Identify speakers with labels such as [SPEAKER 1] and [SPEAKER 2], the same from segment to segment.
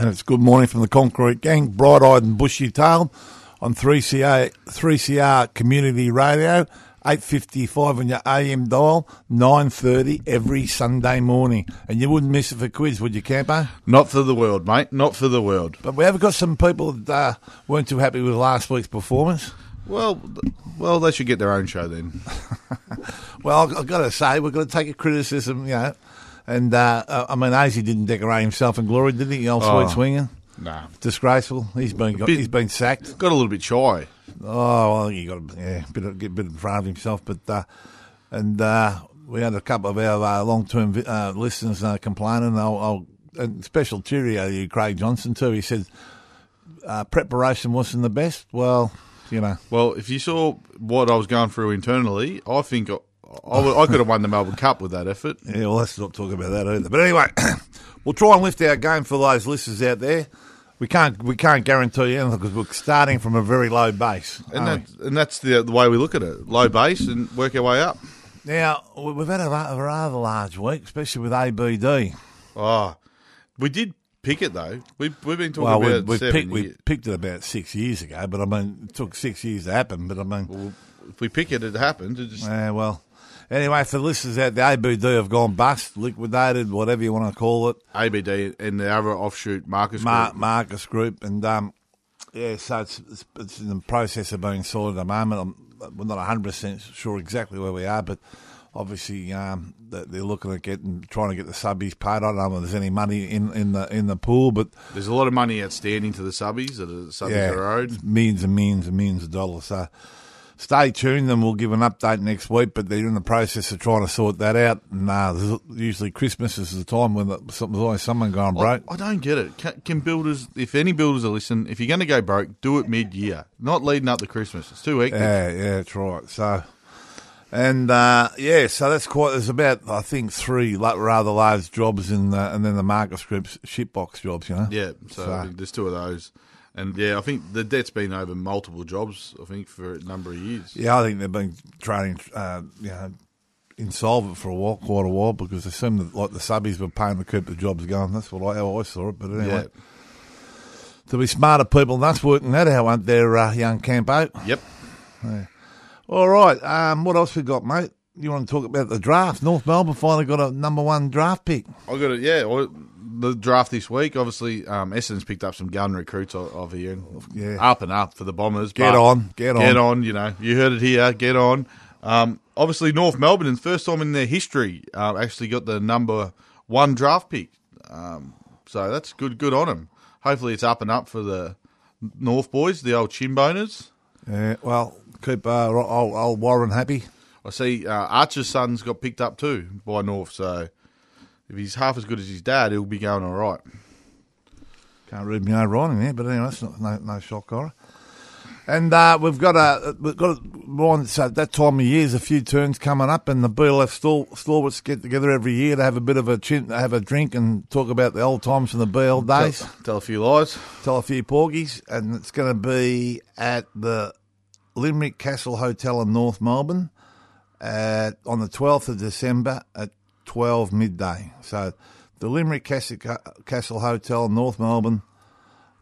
[SPEAKER 1] and it's good morning from the Concrete Gang, bright-eyed and bushy-tailed on 3CR, 3CR Community Radio, 8.55 on your AM dial, 9.30 every Sunday morning. And you wouldn't miss it for quiz, would you, Campo?
[SPEAKER 2] Not for the world, mate. Not for the world.
[SPEAKER 1] But we have got some people that uh, weren't too happy with last week's performance.
[SPEAKER 2] Well, well, they should get their own show then.
[SPEAKER 1] Well, I've got to say, we're going to take a criticism, you know. And, uh, uh, I mean, Azy didn't decorate himself in glory, did he, the old
[SPEAKER 2] Oh.
[SPEAKER 1] sweet swinger?
[SPEAKER 2] nah,
[SPEAKER 1] Disgraceful. He's been,
[SPEAKER 2] Bit-
[SPEAKER 1] he's been sacked.
[SPEAKER 2] got a little bit shy.
[SPEAKER 1] Oh well, you got yeah, bit of, get a bit in front of himself, but uh, and uh, we had a couple of our uh, long-term uh, listeners uh, complaining. I'll, I'll and special cheerio to you, Craig Johnson too. He said uh, preparation wasn't the best. Well, you know,
[SPEAKER 2] Well, if you saw what I was going through internally, I think I, I, could have won the Melbourne Cup with that effort.
[SPEAKER 1] yeah. Well, let's not talk about that either. But anyway, we'll try and lift our game for those listeners out there. We can't we can't guarantee anything because we're starting from a very low base.
[SPEAKER 2] And, that, and that's the, the way we look at it. Low base and work our way up.
[SPEAKER 1] Now we- we've had a, a rather large week, especially with ABD.
[SPEAKER 2] Oh, we did pick it, though. We, we've been talking
[SPEAKER 1] Well,
[SPEAKER 2] about
[SPEAKER 1] we,
[SPEAKER 2] seven
[SPEAKER 1] picked, we picked it about six years ago, but I mean, it took six years to happen. But I mean,
[SPEAKER 2] Well, if we pick it, it happens. It just,
[SPEAKER 1] uh, well, anyway, for listeners out, the ABD have gone bust, liquidated, whatever you want to call it,
[SPEAKER 2] ABD and the other offshoot Marcus
[SPEAKER 1] Mar-
[SPEAKER 2] Group.
[SPEAKER 1] Marcus Group, and um, yeah, so it's, it's it's in the process of being sorted at the moment. I'm, we're not hundred percent sure exactly where we are, but. Obviously, um, they're looking at getting, trying to get the subbies paid. I don't know if there's any money in, in the in the pool, but
[SPEAKER 2] There's a lot of money outstanding to the subbies that the subbies are owed.
[SPEAKER 1] millions and millions and millions of dollars. So stay tuned and we'll give an update next week. But they're in the process of trying to sort that out. And uh, usually Christmas is the time when there's always someone going broke.
[SPEAKER 2] I don't get it. Can, can builders, if any builders are listening, if you're going to go broke, do it mid-year, not leading up to Christmas. It's too hectic.
[SPEAKER 1] Yeah, yeah, that's right. So. And uh, yeah, so that's quite. There's about I think three like, rather large jobs in, the, and then the Marcus Group's shipbox jobs. You know.
[SPEAKER 2] Yeah, so,
[SPEAKER 1] So-
[SPEAKER 2] there's two of those. And yeah, I think the debt's been over multiple jobs, I think, for a number of years.
[SPEAKER 1] Yeah, I think they've been trading, uh, you know, insolvent for a while, quite a while, because they seem that like the subbies were paying to keep the jobs going. That's what I, how I saw it. But anyway,
[SPEAKER 2] Yeah.
[SPEAKER 1] to be smarter people than us working that out, aren't there, uh, young Campo?
[SPEAKER 2] Yep.
[SPEAKER 1] All right, um, what else we got, mate? You want to talk about the draft? North Melbourne finally got a number one draft pick.
[SPEAKER 2] I got it. Yeah, the draft this week. Obviously, um, Essendon's picked up some gun recruits over here. And
[SPEAKER 1] Yeah.
[SPEAKER 2] up and up for the Bombers.
[SPEAKER 1] Get on, get on,
[SPEAKER 2] get
[SPEAKER 1] on.
[SPEAKER 2] You know, you heard it here. Get on. Um, obviously, North Melbourne, in first time in their history, uh, actually got the number one draft pick. Um, so that's good. Good on them. Hopefully, it's up and up for the North boys, the old Shinboners.
[SPEAKER 1] Yeah, well, keep uh, old, old Warren happy.
[SPEAKER 2] I see uh, Archer's son's got picked up too by North, so if he's half as good as his dad, he'll be going all right.
[SPEAKER 1] Can't read my own writing there, but anyway, that's not, no, no shock horror. And uh, we've got a we've got a, one. So that time of year, there's a few turns coming up, and the BLF stall, stalwarts get together every year to have a bit of a chin, have a drink, and talk about the old times from the BL days.
[SPEAKER 2] Tell, tell a few lies.
[SPEAKER 1] tell a few porgies, and it's going to be at the Limerick Castle Hotel in North Melbourne at, on the 12th of December at 12 midday. So the Limerick Castle, Hotel, North Melbourne,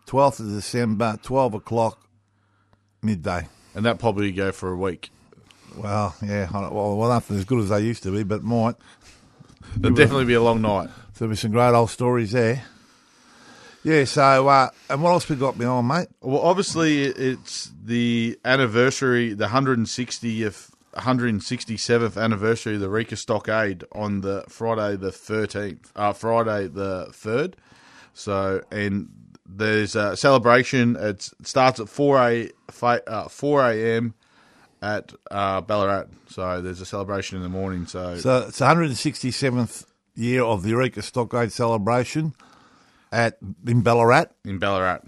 [SPEAKER 1] 12th of December, 12 o'clock midday.
[SPEAKER 2] And that probably go for a week.
[SPEAKER 1] Well, yeah, well, well, nothing as good as they used to be, but might.
[SPEAKER 2] It'll definitely be a long night.
[SPEAKER 1] There'll be some great old stories there. Yeah, so, uh, and what else we got behind, mate?
[SPEAKER 2] Well, obviously, it's the anniversary, the 160th, 167th anniversary of the Eureka Stockade on the Friday the 13th, uh, Friday the 3rd. So, and there's a celebration. It starts at 4 a, uh, 4 a.m. at uh, Ballarat. So, there's a celebration in the morning. So,
[SPEAKER 1] So it's the 167th year of the Eureka Stockade celebration at in Ballarat.
[SPEAKER 2] in Ballarat.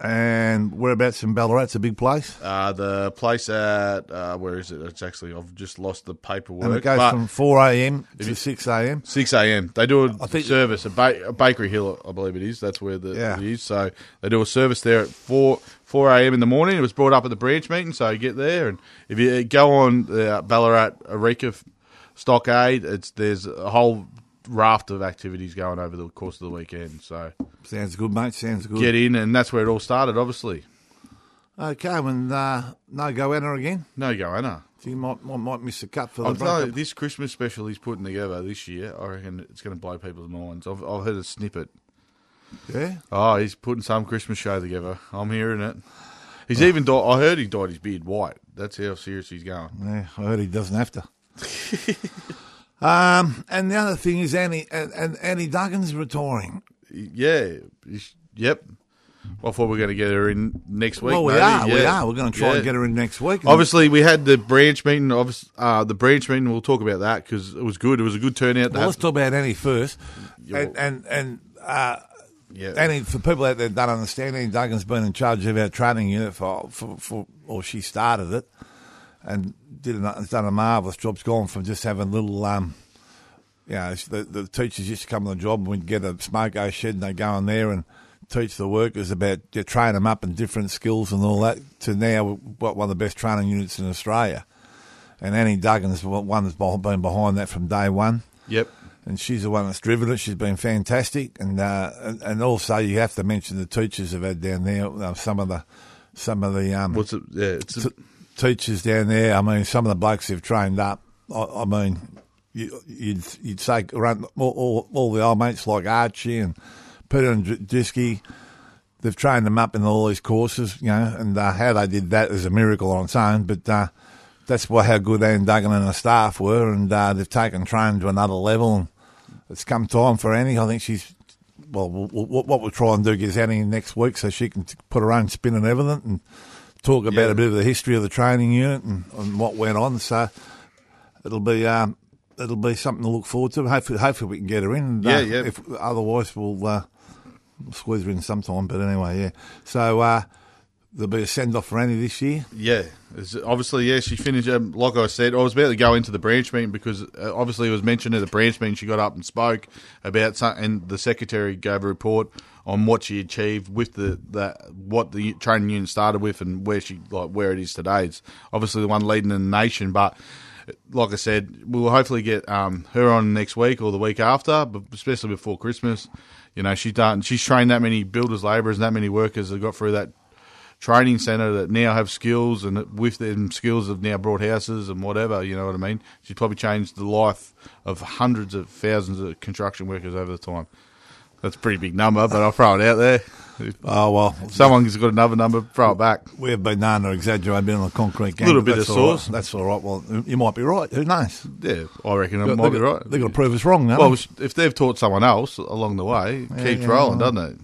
[SPEAKER 1] And whereabouts in Ballarat? It's a big place.
[SPEAKER 2] Uh, the place at, uh, where is it? It's actually, I've just lost the paperwork.
[SPEAKER 1] And it goes
[SPEAKER 2] but-
[SPEAKER 1] from 4 a.m. to 6 a.m.
[SPEAKER 2] Six a.m. They do a
[SPEAKER 1] I think-
[SPEAKER 2] service a, ba- Bakery Hill, I believe it is. That's where the
[SPEAKER 1] Yeah.
[SPEAKER 2] it is. So they do a service there at four four a.m. in the morning. It was brought up at the branch meeting, so you get there, and if you go on the Ballarat Eureka Stockade, it's there's a whole raft of activities going over the course of the weekend. So
[SPEAKER 1] Sounds good, mate. Sounds good.
[SPEAKER 2] get in, and that's where it all started. Obviously,
[SPEAKER 1] Okay, and uh, no goanna again.
[SPEAKER 2] no goanna.
[SPEAKER 1] So you might, might might miss a cut for the
[SPEAKER 2] you, this Christmas special he's putting together this year, I reckon it's going to blow people's minds. I've, I've heard a snippet.
[SPEAKER 1] Yeah.
[SPEAKER 2] Oh, he's putting some Christmas show together. I'm hearing it. He's even dyed. I heard he dyed his beard white. That's how serious he's going.
[SPEAKER 1] Yeah, I heard he doesn't have to. um, and the other thing is Annie and, and Annie Duggan's retiring.
[SPEAKER 2] Yeah. Yep. I thought we were going to get her in next week.
[SPEAKER 1] well, we
[SPEAKER 2] maybe.
[SPEAKER 1] are. We are. We're going to try
[SPEAKER 2] Yeah.
[SPEAKER 1] and get her in next week.
[SPEAKER 2] Obviously, we had the branch meeting. Uh, the branch meeting. We'll talk about that because it was good. It was a good turnout.
[SPEAKER 1] Well, let's talk about Annie first.
[SPEAKER 2] Yeah,
[SPEAKER 1] And and, and uh,
[SPEAKER 2] yeah.
[SPEAKER 1] Annie, for people out there that don't understand, Annie Duggan's been in charge of our training unit for, for, for or she started it and did an, has done a marvellous job. It's gone from just having little, um, you know, the, the teachers used to come on the job and we'd get a smoko shed and they'd go in there and teach the workers about, you train them up in different skills and all that to now we've got one of the best training units in Australia. And Annie Duggan's the one that's been behind that from day one
[SPEAKER 2] Yep.
[SPEAKER 1] and she's the one that's driven it. She's been fantastic, and uh, and, also you have to mention the teachers have had down there. Uh, some of the some of the um,
[SPEAKER 2] What's it? Yeah. It's
[SPEAKER 1] teachers down there. I mean, some of the blokes who've trained up. I, I mean, you, you'd you'd say around all, all, all the old mates like Archie and Peter and Disky. They've trained them up in all these courses, you know, and uh, how they did that is a miracle on its own. But uh, that's what how good Anne Duggan and her staff were, and uh, they've taken training to another level. And it's come time for Annie. I think she's well. What we'll try and do is Annie next week so she can put her own spin and everything, and talk about
[SPEAKER 2] Yeah.
[SPEAKER 1] a bit of the history of the training unit and, and what went on. So it'll be um, it'll be something to look forward to. Hopefully, hopefully we can get her in. And, uh,
[SPEAKER 2] Yeah, yeah.
[SPEAKER 1] If otherwise, we'll, uh, we'll squeeze her in sometime. But anyway, yeah. So uh, there'll be a send off for Annie this year.
[SPEAKER 2] Yeah, obviously, yeah, she finished. Um, like I said, I was about to go into the branch meeting because uh, obviously it was mentioned at the branch meeting. She got up and spoke about some, and the secretary gave a report on what she achieved with the, the what the training unit started with and where she like where it is today. It's obviously the one leading in the nation, but. Like I said, we'll hopefully get um, her on next week or the week after, but especially before Christmas. You know, she's done. She's trained that many builders, labourers, and that many workers that got through that training centre that now have skills and with them skills have now brought houses and whatever, you know what I mean? She's probably changed the life of hundreds of thousands of construction workers over the time. That's a pretty big number, but I'll throw it out there.
[SPEAKER 1] Oh well,
[SPEAKER 2] someone's got another number, throw it back.
[SPEAKER 1] we've been known to exaggerate a bit on the concrete game.
[SPEAKER 2] Little bit
[SPEAKER 1] that's
[SPEAKER 2] of
[SPEAKER 1] all right.
[SPEAKER 2] sauce.
[SPEAKER 1] That's all right. Well, you might be right. Who knows?
[SPEAKER 2] Yeah, I reckon it
[SPEAKER 1] They've
[SPEAKER 2] might be right.
[SPEAKER 1] They've got to prove us wrong, now.
[SPEAKER 2] well, if they've taught someone else along the way, it keeps
[SPEAKER 1] yeah,
[SPEAKER 2] rolling,
[SPEAKER 1] well.
[SPEAKER 2] doesn't it?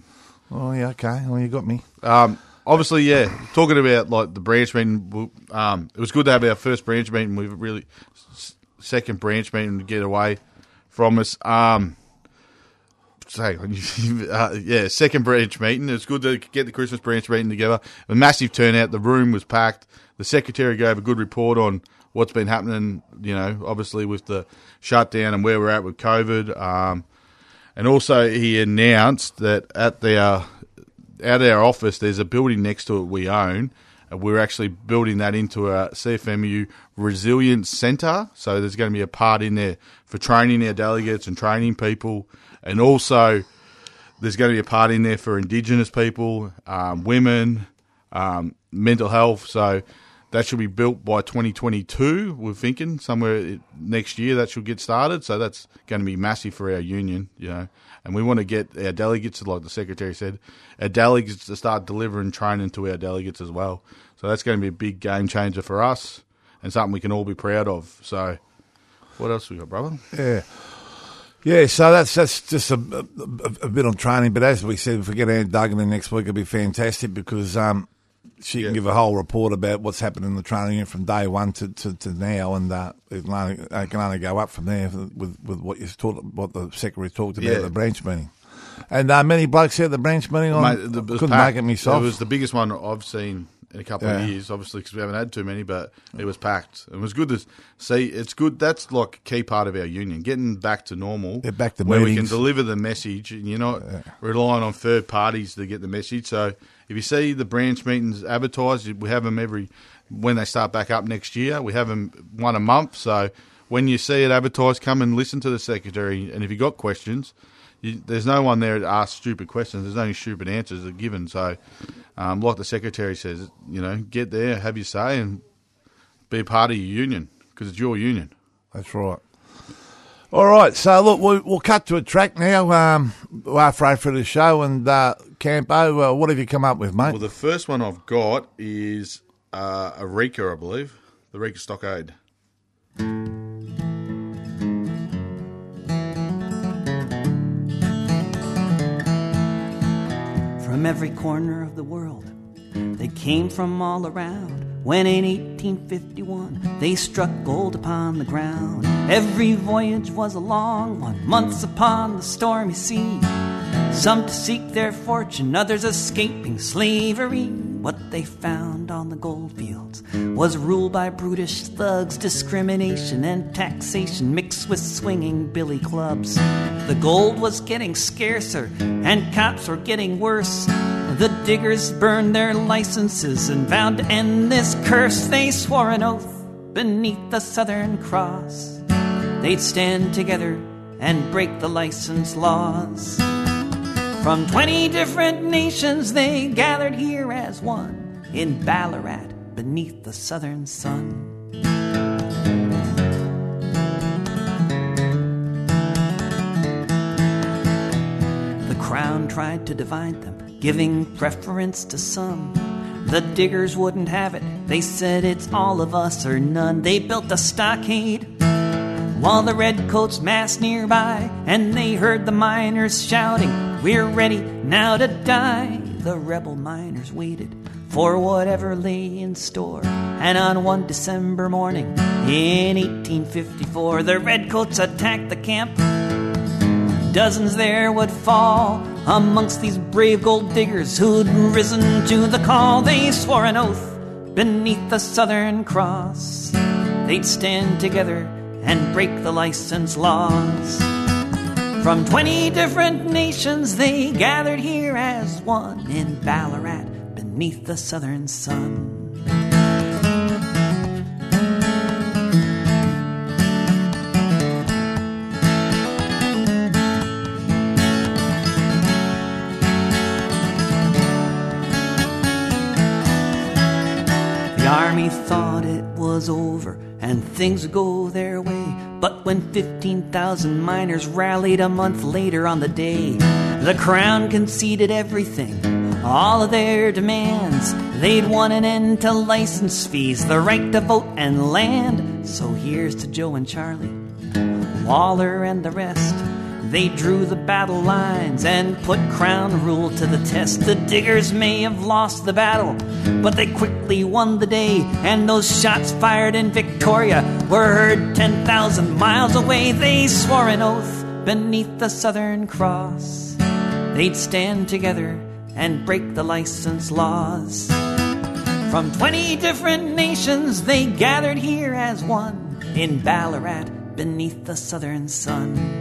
[SPEAKER 1] oh yeah, okay. Well, you got me.
[SPEAKER 2] Um, obviously, yeah. Talking about like the branch meeting, um, it was good to have our first branch meeting. We've really second branch meeting to get away from us. Um, uh, yeah, second branch meeting. It's good to get the Christmas branch meeting together. A massive turnout. The room was packed. The secretary gave a good report on what's been happening. You know, obviously with the shutdown and where we're at with COVID. Um, and also he announced that at their at our office, there's a building next to it we own. We're actually building that into a CFMU resilience centre. So there's going to be a part in there for training our delegates and training people, and also there's going to be a part in there for Indigenous people, um, women, um, mental health. So that should be built by 2022. We're thinking somewhere next year that should get started. So that's going to be massive for our union, you know. And we want to get our delegates, like the secretary said, our delegates to start delivering training to our delegates as well. So that's going to be a big game changer for us and something we can all be proud of. So, what else we got, brother?
[SPEAKER 1] Yeah. Yeah, so that's that's just a, a, a bit on training. But as we said, if we get Anne Duggan in next week, it'll be fantastic because um, she
[SPEAKER 2] Yeah.
[SPEAKER 1] can give a whole report about what's happened in the training unit from day one to, to, to now, and uh, it, can only, it can only go up from there with, with what you talked, what the secretary talked about
[SPEAKER 2] Yeah.
[SPEAKER 1] at the branch meeting. And uh, many blokes here at the branch meeting. On,
[SPEAKER 2] Mate, the- it was
[SPEAKER 1] couldn't
[SPEAKER 2] packed.
[SPEAKER 1] make it myself.
[SPEAKER 2] It was the biggest one I've seen in a couple
[SPEAKER 1] Yeah.
[SPEAKER 2] of years, obviously, because we haven't had too many, but it was packed. It was good to see. It's good. That's like a key part of our union, getting back to normal.
[SPEAKER 1] Yeah, back to
[SPEAKER 2] where we can deliver the message, and you're not relying on third parties to get the message. So if you see the branch meetings advertised, we have them every when they start back up next year. We have them one a month. So when you see it advertised, come and listen to the secretary, and if you've got questions. You, there's no one there to ask stupid questions. There's only stupid answers that are given. So, um, like the secretary says, you know, get there, have your say, and be a part of your union because it's your union.
[SPEAKER 1] That's right. All right, so look, we'll, we'll cut to a track now. Um, we're halfway through the show, and uh, Campo, uh, what have you come up with, mate?
[SPEAKER 2] Well, the first one I've got is uh, Eureka, I believe, the Eureka Stockade.
[SPEAKER 3] from every corner of the world. They came from all around. When in 1851 they struck gold upon the ground. Every voyage was a long one, months upon the stormy sea. Some to seek their fortune, others escaping slavery. What they found on the gold fields was rule by brutish thugs, discrimination and taxation mixed with swinging billy clubs. The gold was getting scarcer and cops were getting worse. The diggers burned their licenses and vowed to end this curse. They swore an oath beneath the Southern Cross. They'd stand together and break the license laws. From 20 different nations, they gathered here as one in Ballarat beneath the southern sun. The crown tried to divide them, giving preference to some. The diggers wouldn't have it. They said it's all of us or none. They built a stockade while the redcoats massed nearby, and they heard the miners shouting, We're ready now to die. The rebel miners waited for whatever lay in store. And on one December morning in 1854, the redcoats attacked the camp. Dozens there would fall amongst these brave gold diggers who'd risen to the call. They swore an oath beneath the Southern Cross. They'd stand together and break the license laws. From 20 different nations, they gathered here as one in Ballarat beneath the southern sun. Was over and things go their way. But when 15,000 miners rallied a month later on the day, the crown conceded everything, all of their demands. They'd won an end to license fees, the right to vote and land. So here's to Joe and Charlie, Waller and the rest. They drew the battle lines and put crown rule to the test. The diggers may have lost the battle, but they quickly won the day. And those shots fired in Victoria were heard 10,000 miles away. They swore an oath beneath the Southern Cross. They'd stand together and break the license laws. From 20 different nations, they gathered here as one in Ballarat beneath the southern sun.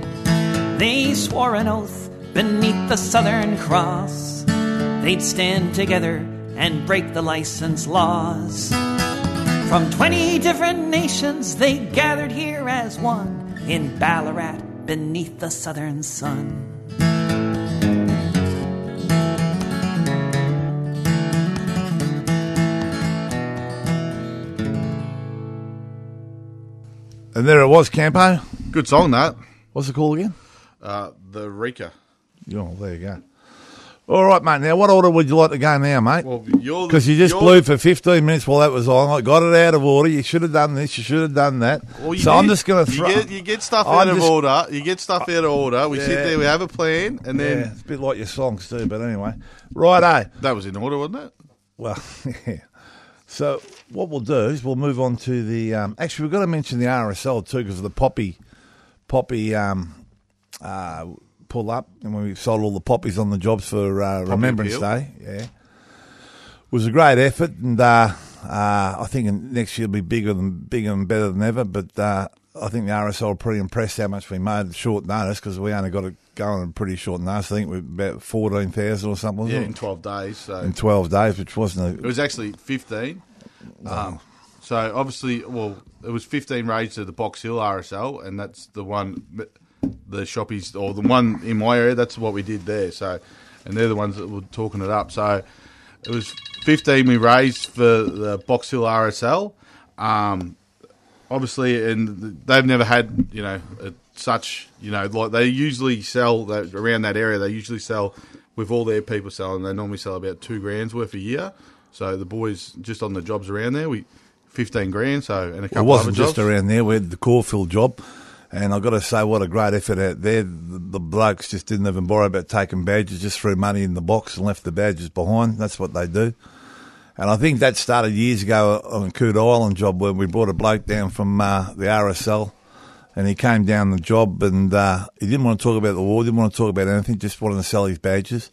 [SPEAKER 3] They swore an oath beneath the Southern Cross. They'd stand together and break the license laws. From 20 different nations, they gathered here as one in Ballarat beneath the southern sun.
[SPEAKER 1] And there it was, Campo.
[SPEAKER 2] Good song that.
[SPEAKER 1] What's it called again?
[SPEAKER 2] Uh, the Eureka.
[SPEAKER 1] Oh, there you go. All right, mate. Now, what order would you like to go now, mate?
[SPEAKER 2] Well, you're
[SPEAKER 1] Because you just
[SPEAKER 2] you're-
[SPEAKER 1] blew for 15 minutes while that was on. I got it out of order. You should have done this. You should have done that.
[SPEAKER 2] Well, you
[SPEAKER 1] so I'm
[SPEAKER 2] did.
[SPEAKER 1] just going to throw.
[SPEAKER 2] You get, you get stuff
[SPEAKER 1] I'm
[SPEAKER 2] out of order. You get stuff out of order. We sit
[SPEAKER 1] Yeah.
[SPEAKER 2] there. We have a plan, and then
[SPEAKER 1] yeah, it's a bit like your songs too, but anyway. Right, eh?
[SPEAKER 2] that was in order, wasn't it?
[SPEAKER 1] Well, yeah. So what we'll do is we'll move on to the. Um, actually, we've got to mention the RSL too because of the poppy, poppy um, uh, pull up, and when we sold all the poppies on the jobs for uh, Remembrance. Day. Yeah, was a great effort, and uh, uh, I think next year will be bigger than bigger and better than ever. But uh, I think the RSL are pretty impressed how much we made short notice because we only got it going in pretty short notice. I think we're about fourteen thousand or something.
[SPEAKER 2] Yeah,
[SPEAKER 1] it?
[SPEAKER 2] in twelve days. So
[SPEAKER 1] in twelve days, which wasn't
[SPEAKER 2] it was actually fifteen. Um, so obviously, well, it was fifteen raids to the Box Hill RSL, and that's the one, the shoppies or the one in my area. That's what we did there. So, and they're the ones that were talking it up. So it was fifteen we raised for the Box Hill RSL. Um, obviously, and they've never had you know a, such you know like they usually sell that around that area. They usually sell with all their people selling. They normally sell about two grand's worth a year. So the boys just on the jobs around there, we fifteen grand. So and a couple.
[SPEAKER 1] It
[SPEAKER 2] wasn't
[SPEAKER 1] just
[SPEAKER 2] jobs.
[SPEAKER 1] around there. We had the Caulfield job, and I've got to say, what a great effort out there. The, the blokes just didn't even bother about taking badges, just threw money in the box and left the badges behind. That's what they do. And I think that started years ago on a Coode Island job where we brought a bloke down from uh, the RSL, and he came down the job and uh, he didn't want to talk about the war, didn't want to talk about anything, just wanted to sell his badges.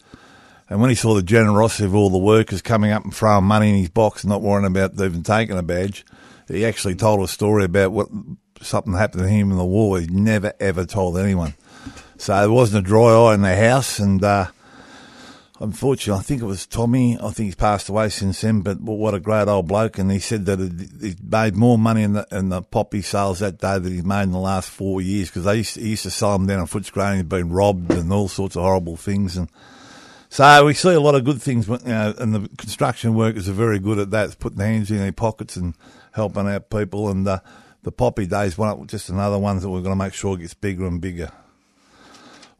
[SPEAKER 1] And when he saw the generosity of all the workers coming up and throwing money in his box and not worrying about even taking a badge, he actually told a story about what something happened to him in the war. He never ever told anyone. So there wasn't a dry eye in the house, and uh, unfortunately, I think it was Tommy. I think he's passed away since then. But what a great old bloke! And he said that he made more money in the in the poppy sales that day than he's made in the last four years because they used to, he used to sell them down on Footscray. and He'd been robbed and all sorts of horrible things and. So we see a lot of good things, you know, and the construction workers are very good at that, putting hands in their pockets and helping out people. And uh, the poppy days one, just another one that we're going to make sure gets bigger and bigger.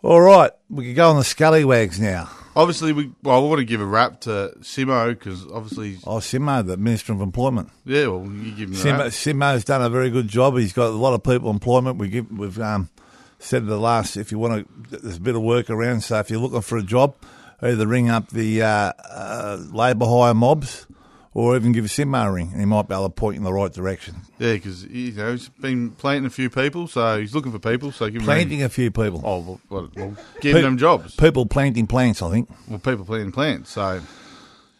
[SPEAKER 1] All right, we can go on the scallywags now.
[SPEAKER 2] Obviously, we well, we want to give a rap to Simo because obviously,
[SPEAKER 1] Oh, Simo, the Minister of Employment.
[SPEAKER 2] yeah, well, you give him a
[SPEAKER 1] Simo,
[SPEAKER 2] rap.
[SPEAKER 1] Simo's done a very good job. He's got a lot of people employment. We give, we've um, said the last, if you want to, there's a bit of work around. So if you're looking for a job, either ring up the uh, uh, labour hire mobs or even give Simo a ring, and he might be able to point you in the right direction.
[SPEAKER 2] Yeah, because you know he's been planting a few people, so he's looking for people. So give him a.
[SPEAKER 1] Planting a few people.
[SPEAKER 2] Oh, well, well, well giving
[SPEAKER 1] Pe-
[SPEAKER 2] them jobs.
[SPEAKER 1] People planting plants, I think.
[SPEAKER 2] Well, people planting plants. So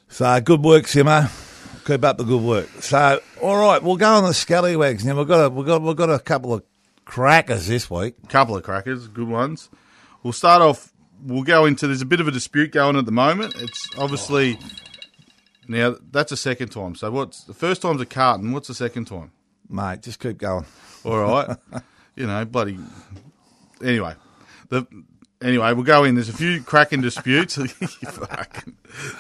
[SPEAKER 1] So good work, Simo. Keep up the good work. So all right, we'll go on the scallywags now. We've got a, we've got we've got a couple of crackers this week.
[SPEAKER 2] couple of crackers, good ones. We'll start off. We'll go into. There's a bit of a dispute going at the moment. It's obviously now that's a second time. So what's the first time's a carton? What's the second time?
[SPEAKER 1] Mate, just keep going.
[SPEAKER 2] All right, you know, bloody. Anyway, the anyway we'll go in. There's a few cracking disputes.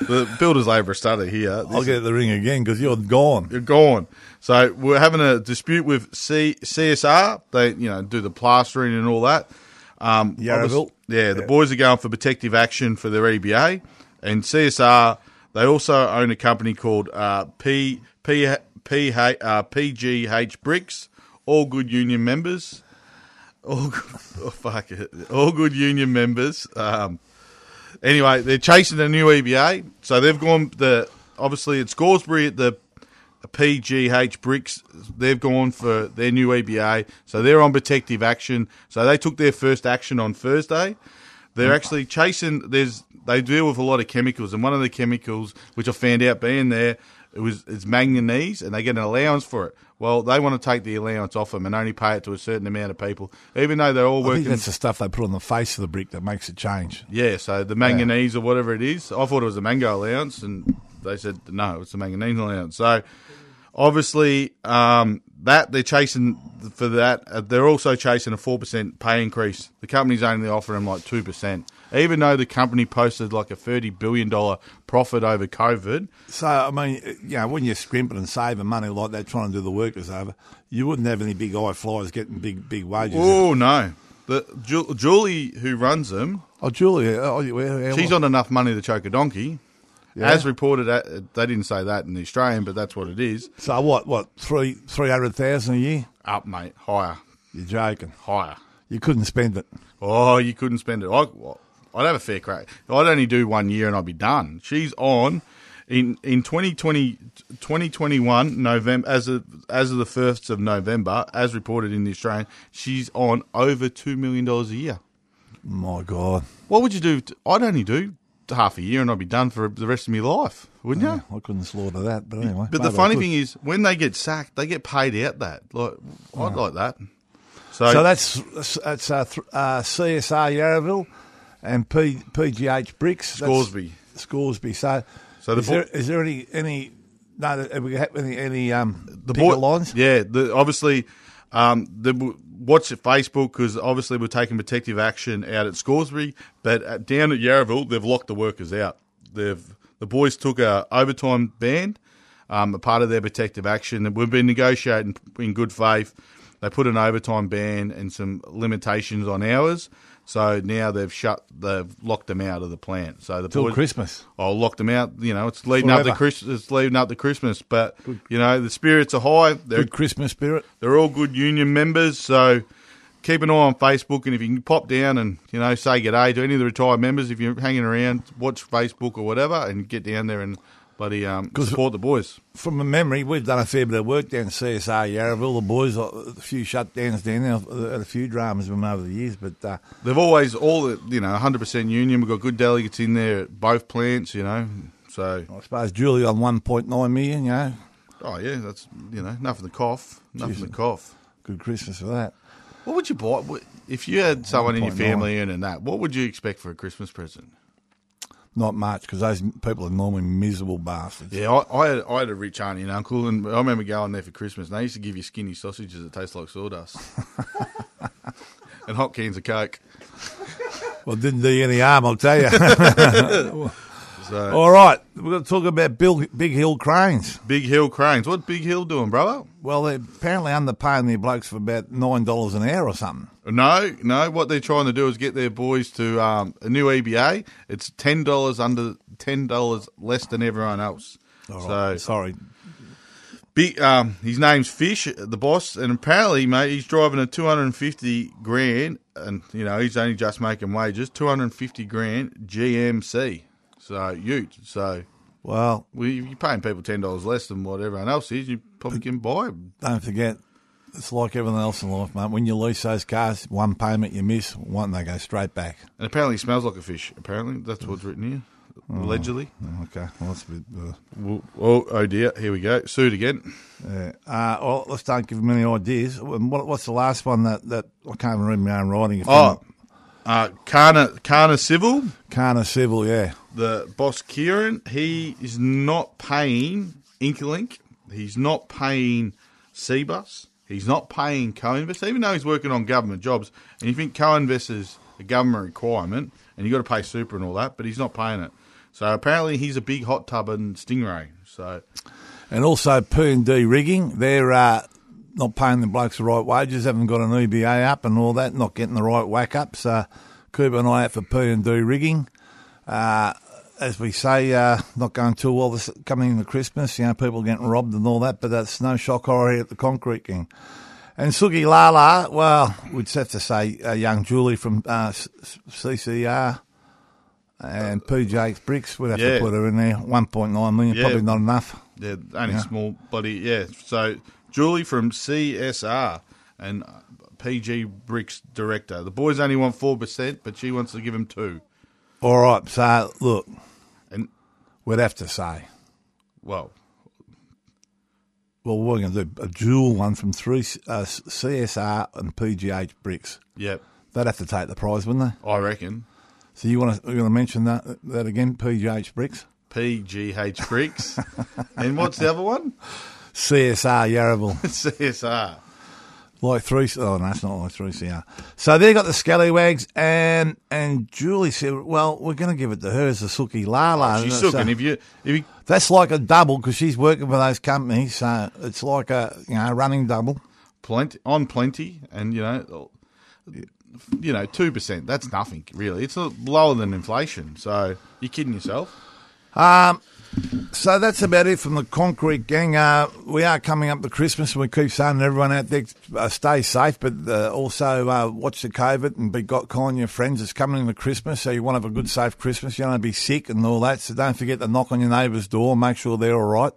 [SPEAKER 2] The builders labour study here.
[SPEAKER 1] I'll get the ring again because you're gone.
[SPEAKER 2] You're gone. So we're having a dispute with C- CSR. They, you know, do the plastering and all that. Um, obvious- Yeah, the boys are going for protective action for their EBA, and CSR. They also own a company called uh, P P P uh, PGH Bricks. All good union members. all good, oh, fuck it, all good union members. Um, anyway, they're chasing a new EBA, so they've gone the obviously it's Scoresby at the PGH Bricks. They've gone for their new EBA, so they're on protective action. So they took their first action on Thursday. They're actually chasing. There's they deal with a lot of chemicals, and one of the chemicals which I found out being there it was it's manganese, and they get an allowance for it. Well, they want to take the allowance off them and only pay it to a certain amount of people, even though they're all
[SPEAKER 1] I
[SPEAKER 2] working.
[SPEAKER 1] think that's the stuff they put on the face of the brick that makes it change.
[SPEAKER 2] Yeah, so the manganese or whatever it is, I thought it was a mango allowance, and they said no, it's a manganese allowance. So obviously, um, that they're chasing for that. Uh, they're also chasing a four percent pay increase. The company's only offering them like two percent, even though the company posted like a thirty billion dollar profit over COVID.
[SPEAKER 1] So, I mean, you know, when you're scrimping and saving money like that, trying to do the workers over, you wouldn't have any big eye flyers getting big big wages.
[SPEAKER 2] Oh no, the Ju- Julie who runs them,
[SPEAKER 1] Oh, Julie, oh, you- where- where-
[SPEAKER 2] she's on enough money to choke a donkey.
[SPEAKER 1] Yeah.
[SPEAKER 2] As reported, at, they didn't say that in the Australian, but that's what it is.
[SPEAKER 1] So what? What three three hundred thousand a year?
[SPEAKER 2] Up, mate, higher,
[SPEAKER 1] You're joking.
[SPEAKER 2] higher.
[SPEAKER 1] You couldn't spend it.
[SPEAKER 2] Oh, you couldn't spend it. I, I'd have a fair crack. I'd only do one year and I'd be done. She's on in in 2020, 2021 November as of as of the first of November, as reported in the Australian. She's on over two million dollars a year.
[SPEAKER 1] My God,
[SPEAKER 2] What would you do? I'd only do half a year and I'd be done for the rest of my life, wouldn't you?
[SPEAKER 1] I couldn't slaughter that. But anyway,
[SPEAKER 2] But the funny thing is, when they get sacked, they get paid out that. Like I'd like that. So,
[SPEAKER 1] So that's that's uh, th- uh, CSR Yarraville and P, PGH Bricks.
[SPEAKER 2] Scoresby.
[SPEAKER 1] Scoresby. So,
[SPEAKER 2] So the
[SPEAKER 1] is,
[SPEAKER 2] bo-
[SPEAKER 1] there, is there any any no? Have we got any any um
[SPEAKER 2] the boy-
[SPEAKER 1] lines?
[SPEAKER 2] Yeah, the, obviously, um, the watch at Facebook because obviously we're taking protective action out at Scoresby, but at, down at Yarraville they've locked the workers out. They've the boys took a overtime ban, um, a part of their protective action, and we've been negotiating in good faith. They put an overtime ban and some limitations on hours. So now they've shut, they've locked them out of the plant. So the
[SPEAKER 1] Till
[SPEAKER 2] boys,
[SPEAKER 1] Christmas.
[SPEAKER 2] Oh, I'll lock them out. You know, it's leading up to Christmas. It's leading up to Christmas, but you know the spirits are high. They're
[SPEAKER 1] Good Christmas spirit.
[SPEAKER 2] they're all good union members. So keep an eye on Facebook, and if you can pop down and you know say good day to any of the retired members, if you're hanging around, watch Facebook or whatever, and get down there and bloody um, support the boys.
[SPEAKER 1] From a memory, we've done a fair bit of work down at CSR Yarraville. The boys, uh, a few shutdowns down there, a few dramas with them over the years. But uh,
[SPEAKER 2] They've always all the you know 100 percent union. We've got good delegates in there at both plants. You know, so
[SPEAKER 1] I suppose Julie on 1.9 million, you know,
[SPEAKER 2] oh yeah, that's you know nothing to cough, nothing to
[SPEAKER 1] Jeez.
[SPEAKER 2] cough.
[SPEAKER 1] good Christmas for that.
[SPEAKER 2] What would you buy if you had someone in your
[SPEAKER 1] 1.9.
[SPEAKER 2] family earning that? What would you expect for a Christmas present?
[SPEAKER 1] Not much because those people are normally miserable bastards.
[SPEAKER 2] Yeah, I, I, had, I had a rich auntie and uncle, and I remember going there for Christmas, and they used to give you skinny sausages that taste like sawdust. and hot cans of Coke.
[SPEAKER 1] Well, it didn't do you any harm, I'll tell you.
[SPEAKER 2] So,
[SPEAKER 1] All right, we're going to talk about Bill, Big Hill Cranes.
[SPEAKER 2] Big Hill Cranes. What Big Hill doing, brother?
[SPEAKER 1] Well, they're apparently underpaying their blokes for about $9 an hour or something.
[SPEAKER 2] No, no. What they're trying to do is get their boys to um, a new EBA. It's ten dollars under ten dollars less than everyone else.
[SPEAKER 1] All
[SPEAKER 2] so
[SPEAKER 1] right, sorry.
[SPEAKER 2] Big, um, his name's Fish, the boss, and apparently, mate, he's driving a two hundred and fifty grand, and you know he's only just making wages, two hundred and fifty grand GMC, so Ute. So
[SPEAKER 1] Well,
[SPEAKER 2] well, you're paying people ten dollars less than what everyone else is. You probably can buy them.
[SPEAKER 1] don't forget, it's like everything else in life, mate. When you lease those cars, one payment you miss, one they go straight back.
[SPEAKER 2] And apparently, he smells like a fish. Apparently, that's what's written here. Allegedly.
[SPEAKER 1] Okay, well, that's a bit. Uh,
[SPEAKER 2] Well, oh, oh dear. Here we go. Sued again.
[SPEAKER 1] yeah. uh, well, let's don't give them any ideas. What, what's the last one that, that I can't even read my own writing?
[SPEAKER 2] Oh, uh, Kana Kana Civil.
[SPEAKER 1] Kana Civil, yeah.
[SPEAKER 2] the boss Kieran, he is not paying Incolink. He's not paying Cbus. He's not paying Co-Invest, even though he's working on government jobs. And you think Co-Invest is a government requirement, and you've got to pay super and all that, but he's not paying it. So apparently he's a big hot tub and stingray. So
[SPEAKER 1] And also P and D rigging, they're uh, not paying the blokes the right wages, haven't got an EBA up and all that, not getting the right whack up. So keep an eye out for P and D rigging. Uh, as we say, uh, not going too well this coming into Christmas. You know, people getting robbed and all that, but that's no shock horror here at the Concrete Gang. And Suki Lala, well, we'd have to say uh, young Julie from uh, CSR and PGH Bricks. We'd have
[SPEAKER 2] Yeah.
[SPEAKER 1] to put her in there. 1.9 million,
[SPEAKER 2] Yeah.
[SPEAKER 1] probably not enough.
[SPEAKER 2] Yeah, only
[SPEAKER 1] Yeah.
[SPEAKER 2] small body. Yeah. So Julie from CSR and PG Bricks director. The boys only want four percent, but she wants to give them two.
[SPEAKER 1] All right, so look,
[SPEAKER 2] And
[SPEAKER 1] we'd have to say,
[SPEAKER 2] well,
[SPEAKER 1] well, we're going to do a dual one from three uh, CSR and PGH Bricks.
[SPEAKER 2] Yep.
[SPEAKER 1] They'd have to take the prize, wouldn't they?
[SPEAKER 2] I reckon
[SPEAKER 1] So you want to, you want to mention that that again, PGH Bricks?
[SPEAKER 2] PGH Bricks. and what's the other one?
[SPEAKER 1] CSR Yarraville.
[SPEAKER 2] CSR.
[SPEAKER 1] Like three, oh no, it's not like three CR. So they got the scallywags, and and Julie said, "Well, we're going to give it to her as a Suki Lala."
[SPEAKER 2] Oh, She's
[SPEAKER 1] So.
[SPEAKER 2] If you, if you,
[SPEAKER 1] that's like a double because she's working for those companies, so it's like a you know running double.
[SPEAKER 2] plenty on plenty, and you know, you know, two percent. That's nothing really. It's lower than inflation. So you're kidding yourself.
[SPEAKER 1] Um, so that's about it from the Concrete Gang. Uh, we are coming up to Christmas, and we keep saying to everyone out there, uh, stay safe, but uh, also uh, watch the COVID and be got calling your friends. It's coming into Christmas, so you want to have a good, safe Christmas. You don't want to be sick and all that. So don't forget to knock on your neighbour's door, make sure they're all right.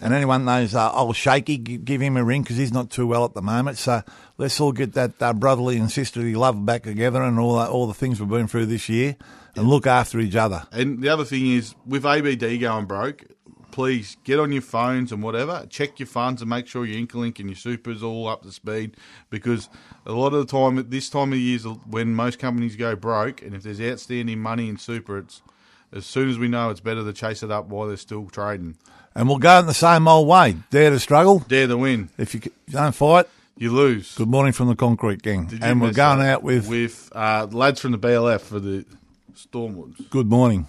[SPEAKER 1] And anyone knows uh, old Shaky, give him a ring because he's not too well at the moment. So let's all get that uh, brotherly and sisterly love back together and all that, all the things we've been through this year, and look after each other.
[SPEAKER 2] And the other thing is, with ABD going broke, please get on your phones and whatever, check your funds and make sure your Incolink and your Super's all up to speed. Because a lot of the time, at this time of year is when most companies go broke, and if there's outstanding money in Super, it's as soon as we know, it's better to chase it up while they're still trading.
[SPEAKER 1] And we'll go in the same old way. Dare to struggle.
[SPEAKER 2] Dare to win,
[SPEAKER 1] If you don't fight,
[SPEAKER 2] you lose.
[SPEAKER 1] good morning from the Concrete Gang.
[SPEAKER 2] Did
[SPEAKER 1] And we're going out with,
[SPEAKER 2] with uh, lads from the BLF for the Stormwoods.
[SPEAKER 1] good morning.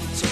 [SPEAKER 4] Through